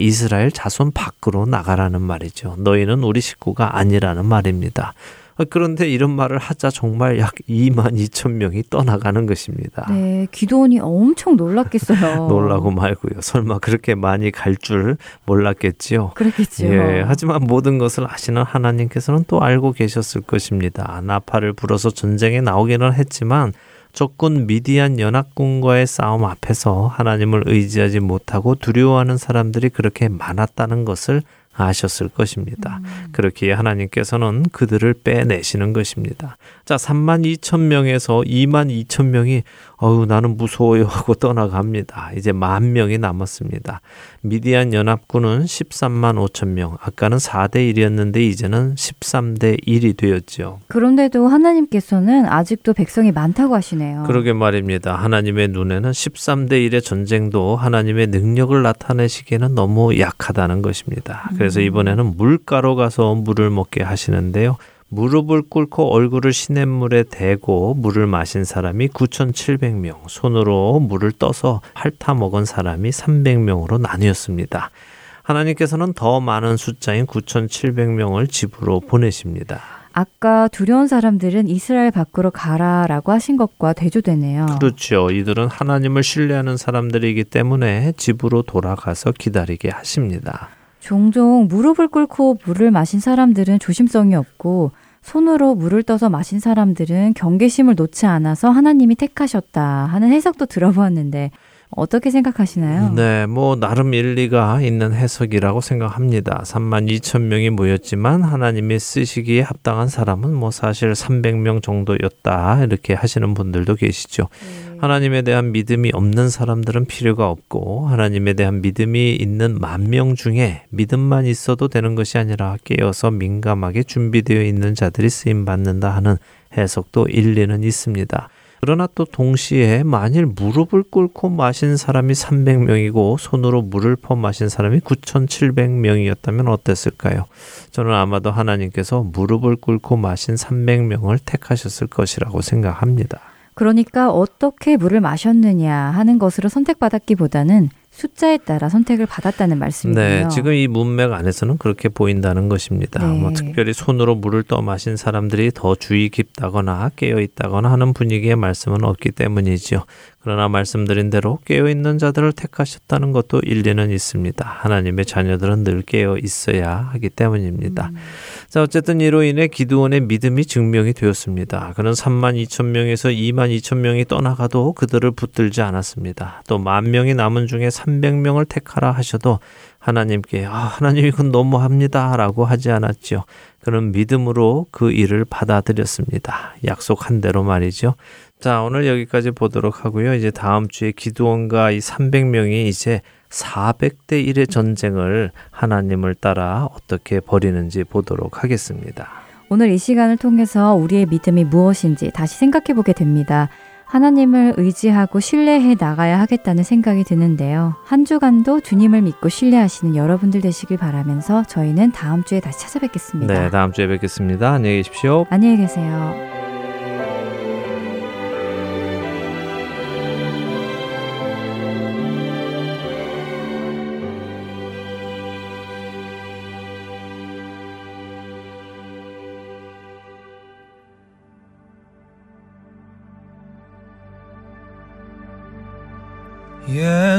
이스라엘 자손 밖으로 나가라는 말이죠. 너희는 우리 식구가 아니라는 말입니다. 어, 그런데 이런 말을 하자 정말 약 2만 2천 명이 떠나가는 것입니다. 네, 기도원이 엄청 놀랐겠어요. 놀라고 말고요. 설마 그렇게 많이 갈 줄 몰랐겠지요. 그랬겠죠. 예, 하지만 모든 것을 아시는 하나님께서는 또 알고 계셨을 것입니다. 나팔을 불어서 전쟁에 나오기는 했지만 적군 미디안 연합군과의 싸움 앞에서 하나님을 의지하지 못하고 두려워하는 사람들이 그렇게 많았다는 것을 아셨을 것입니다. 그렇기에 하나님께서는 그들을 빼내시는 것입니다. 자, 3만 2천 명에서 2만 2천 명이 어우 나는 무서워요 하고 떠나갑니다. 이제 만 명이 남았습니다. 미디안 연합군은 13만 5천 명. 아까는 4대 1이었는데 이제는 13대 1이 되었죠. 그런데도 하나님께서는 아직도 백성이 많다고 하시네요. 그러게 말입니다. 하나님의 눈에는 13대 1의 전쟁도 하나님의 능력을 나타내시기에는 너무 약하다는 것입니다. 그래서 이번에는 물가로 가서 물을 먹게 하시는데요. 무릎을 꿇고 얼굴을 시냇물에 대고 물을 마신 사람이 9,700명, 손으로 물을 떠서 핥아 먹은 사람이 300명으로 나뉘었습니다. 하나님께서는 더 많은 숫자인 9,700명을 집으로 보내십니다. 아까 두려운 사람들은 이스라엘 밖으로 가라라고 하신 것과 대조되네요. 그렇죠. 이들은 하나님을 신뢰하는 사람들이기 때문에 집으로 돌아가서 기다리게 하십니다. 종종 무릎을 꿇고 물을 마신 사람들은 조심성이 없고 손으로 물을 떠서 마신 사람들은 경계심을 놓지 않아서 하나님이 택하셨다 하는 해석도 들어보았는데 어떻게 생각하시나요? 네, 뭐 나름 일리가 있는 해석이라고 생각합니다. 3만 2천 명이 모였지만 하나님이 쓰시기에 합당한 사람은 뭐 사실 300명 정도였다 이렇게 하시는 분들도 계시죠. 하나님에 대한 믿음이 없는 사람들은 필요가 없고 하나님에 대한 믿음이 있는 만 명 중에 믿음만 있어도 되는 것이 아니라 깨어서 민감하게 준비되어 있는 자들이 쓰임 받는다 하는 해석도 일리는 있습니다. 그러나 또 동시에 만일 무릎을 꿇고 마신 사람이 300명이고 손으로 물을 퍼 마신 사람이 9,700명이었다면 어땠을까요? 저는 아마도 하나님께서 무릎을 꿇고 마신 300명을 택하셨을 것이라고 생각합니다. 그러니까 어떻게 물을 마셨느냐 하는 것으로 선택받았기보다는 숫자에 따라 선택을 받았다는 말씀이군요. 네, 지금 이 문맥 안에서는 그렇게 보인다는 것입니다. 네. 뭐 특별히 손으로 물을 떠 마신 사람들이 더 주의 깊다거나 깨어 있다거나 하는 분위기의 말씀은 없기 때문이지요. 그러나 말씀드린 대로 깨어 있는 자들을 택하셨다는 것도 일리는 있습니다. 하나님의 자녀들은 늘 깨어 있어야 하기 때문입니다. 자, 어쨌든 이로 인해 기드온의 믿음이 증명이 되었습니다. 그는 3만 2천 명에서 2만 2천 명이 떠나가도 그들을 붙들지 않았습니다. 또 만 명이 남은 중에 300명을 택하라 하셔도 하나님께 아, 하나님 이건 너무합니다라고 하지 않았지요. 그는 믿음으로 그 일을 받아들였습니다. 약속한 대로 말이죠. 자, 오늘 여기까지 보도록 하고요. 이제 다음 주에 기드온과 이 300명이 이제 400대 1의 전쟁을 하나님을 따라 어떻게 벌이는지 보도록 하겠습니다. 오늘 이 시간을 통해서 우리의 믿음이 무엇인지 다시 생각해 보게 됩니다. 하나님을 의지하고 신뢰해 나가야 하겠다는 생각이 드는데요. 한 주간도 주님을 믿고 신뢰하시는 여러분들 되시길 바라면서 저희는 다음 주에 다시 찾아뵙겠습니다. 네, 다음 주에 뵙겠습니다. 안녕히 계십시오. 안녕히 계세요.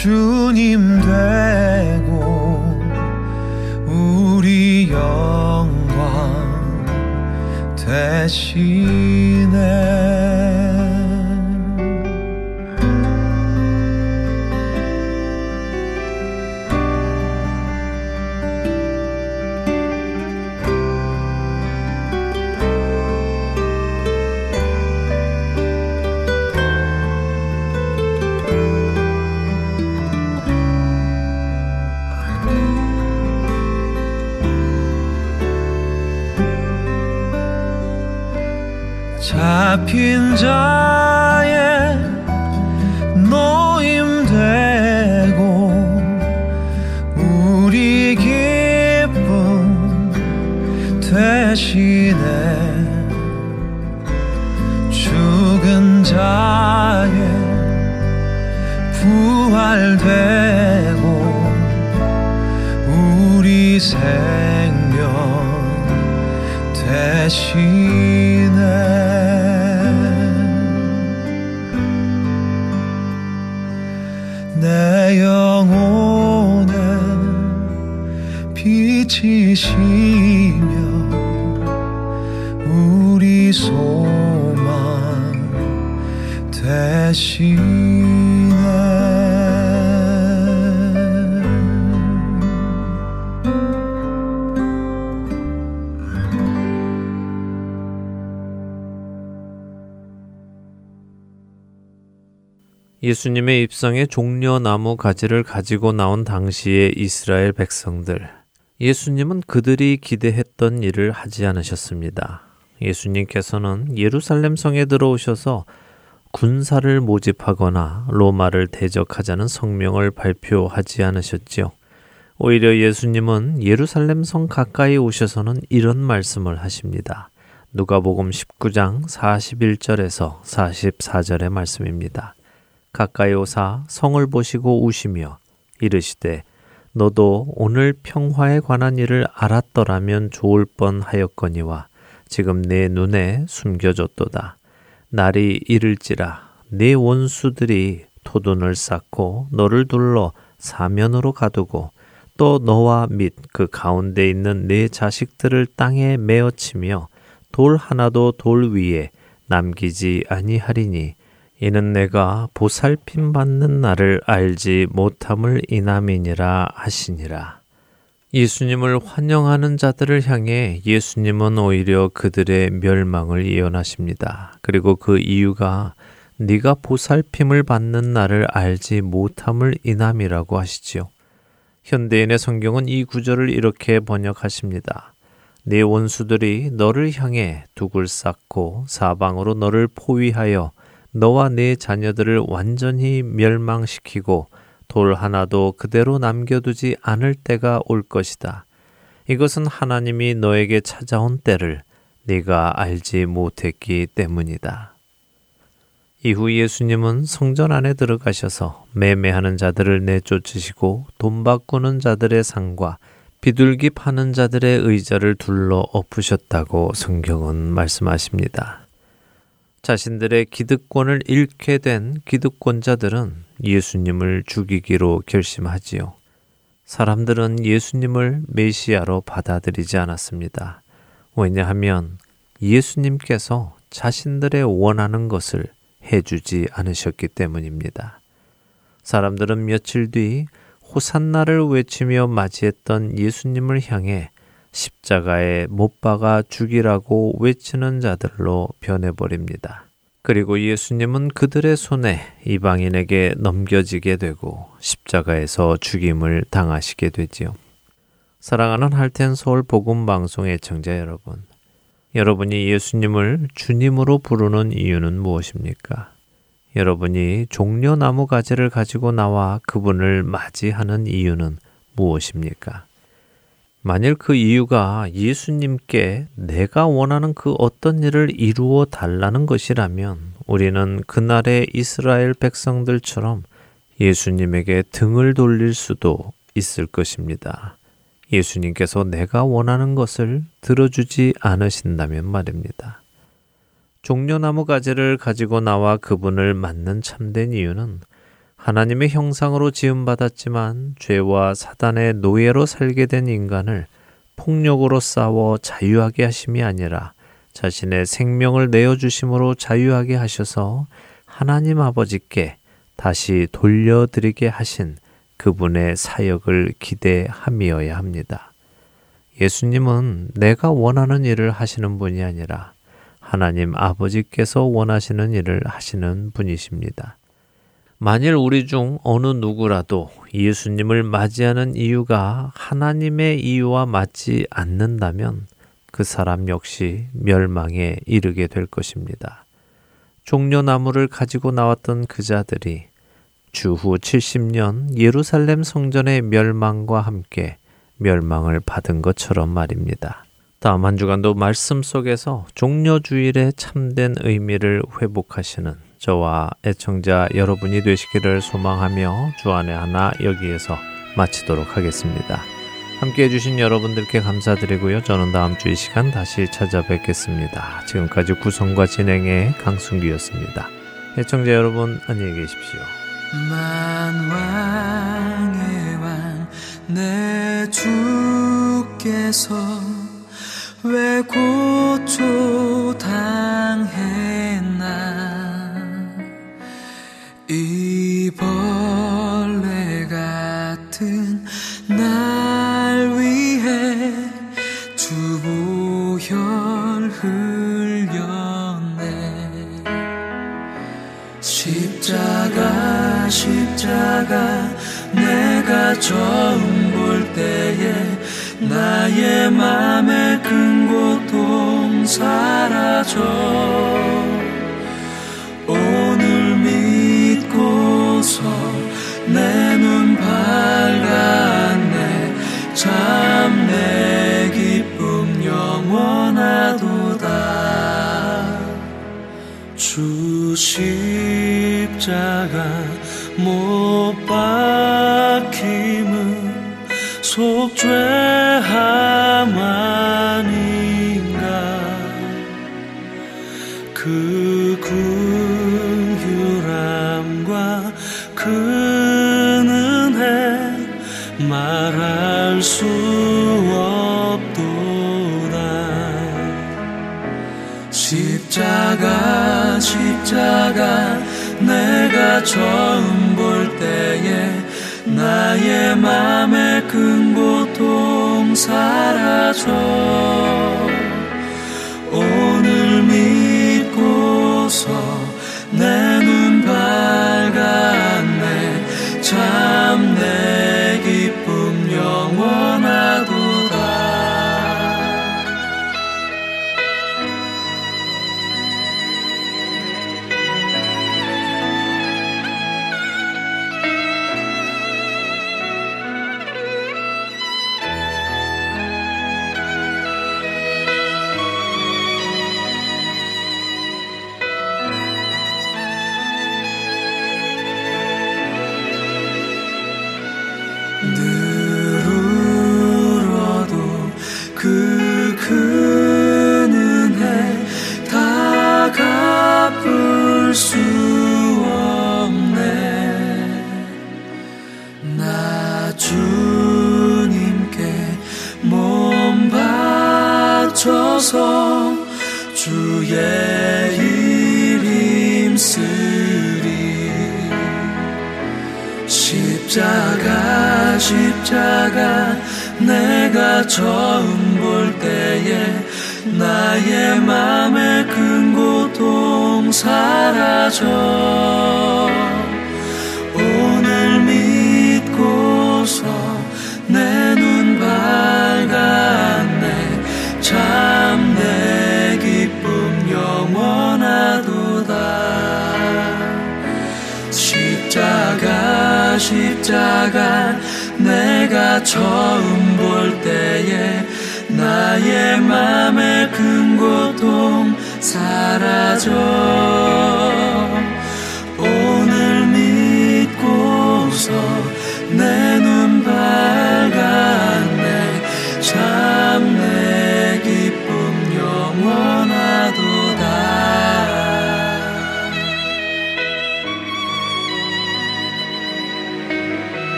주님 되고 우리 영광 대신에 잡힌 자의 노임 되고 우리 기쁨 대신에 죽은 자의 부활되고 우리 생명 대신에 빛이시며 우리 소망 대신에 예수님의 입성에 종려나무 가지를 가지고 나온 당시의 이스라엘 백성들. 예수님은 그들이 기대했던 일을 하지 않으셨습니다. 예수님께서는 예루살렘 성에 들어오셔서 군사를 모집하거나 로마를 대적하자는 성명을 발표하지 않으셨지요. 오히려 예수님은 예루살렘 성 가까이 오셔서는 이런 말씀을 하십니다. 누가복음 19장 41절에서 44절의 말씀입니다. 가까이 오사 성을 보시고 우시며 이르시되 너도 오늘 평화에 관한 일을 알았더라면 좋을 뻔하였거니와 지금 내 눈에 숨겨졌도다. 날이 이를지라 네 원수들이 토둔을 쌓고 너를 둘러 사면으로 가두고 또 너와 및 그 가운데 있는 네 자식들을 땅에 메어치며 돌 하나도 돌 위에 남기지 아니하리니 이는 내가 보살핌 받는 날을 알지 못함을 이남이니라 하시니라. 예수님을 환영하는 자들을 향해 예수님은 오히려 그들의 멸망을 예언하십니다. 그리고 그 이유가 네가 보살핌을 받는 날을 알지 못함을 이남이라고 하시지요. 현대인의 성경은 이 구절을 이렇게 번역하십니다. 네 원수들이 너를 향해 둑을 쌓고 사방으로 너를 포위하여 너와 네 자녀들을 완전히 멸망시키고 돌 하나도 그대로 남겨두지 않을 때가 올 것이다. 이것은 하나님이 너에게 찾아온 때를 네가 알지 못했기 때문이다. 이후 예수님은 성전 안에 들어가셔서 매매하는 자들을 내쫓으시고 돈 바꾸는 자들의 상과 비둘기 파는 자들의 의자를 둘러 엎으셨다고 성경은 말씀하십니다. 자신들의 기득권을 잃게 된 기득권자들은 예수님을 죽이기로 결심하지요. 사람들은 예수님을 메시아로 받아들이지 않았습니다. 왜냐하면 예수님께서 자신들의 원하는 것을 해주지 않으셨기 때문입니다. 사람들은 며칠 뒤 호산나를 외치며 맞이했던 예수님을 향해 십자가에 못 박아 죽이라고 외치는 자들로 변해버립니다. 그리고 예수님은 그들의 손에 이방인에게 넘겨지게 되고 십자가에서 죽임을 당하시게 되지요. 사랑하는 할텐 서울 복음 방송의 청자 여러분, 여러분이 예수님을 주님으로 부르는 이유는 무엇입니까? 여러분이 종려나무 가지를 가지고 나와 그분을 맞이하는 이유는 무엇입니까? 만일 그 이유가 예수님께 내가 원하는 그 어떤 일을 이루어 달라는 것이라면 우리는 그날의 이스라엘 백성들처럼 예수님에게 등을 돌릴 수도 있을 것입니다. 예수님께서 내가 원하는 것을 들어주지 않으신다면 말입니다. 종려나무 가지를 가지고 나와 그분을 맞는 참된 이유는 하나님의 형상으로 지음받았지만 죄와 사단의 노예로 살게 된 인간을 폭력으로 싸워 자유하게 하심이 아니라 자신의 생명을 내어주심으로 자유하게 하셔서 하나님 아버지께 다시 돌려드리게 하신 그분의 사역을 기대함이어야 합니다. 예수님은 내가 원하는 일을 하시는 분이 아니라 하나님 아버지께서 원하시는 일을 하시는 분이십니다. 만일 우리 중 어느 누구라도 예수님을 맞이하는 이유가 하나님의 이유와 맞지 않는다면 그 사람 역시 멸망에 이르게 될 것입니다. 종려나무를 가지고 나왔던 그 자들이 주후 70년 예루살렘 성전의 멸망과 함께 멸망을 받은 것처럼 말입니다. 다음 한 주간도 말씀 속에서 종려주일의 참된 의미를 회복하시는 저와 애청자 여러분이 되시기를 소망하며 주안의 하나 여기에서 마치도록 하겠습니다. 함께 해주신 여러분들께 감사드리고요. 저는 다음 주 이 시간 다시 찾아뵙겠습니다. 지금까지 구성과 진행의 강순기였습니다. 애청자 여러분 안녕히 계십시오. 만왕의 왕내 주께서 왜 고초 당했나 이 벌레 같은 날 위해 주보혈 흘렸네. 십자가 십자가 내가 처음 볼 때에 나의 맘의 큰 고통 사라져 처음 볼 때에 나의 맘의 큰 고통 사라져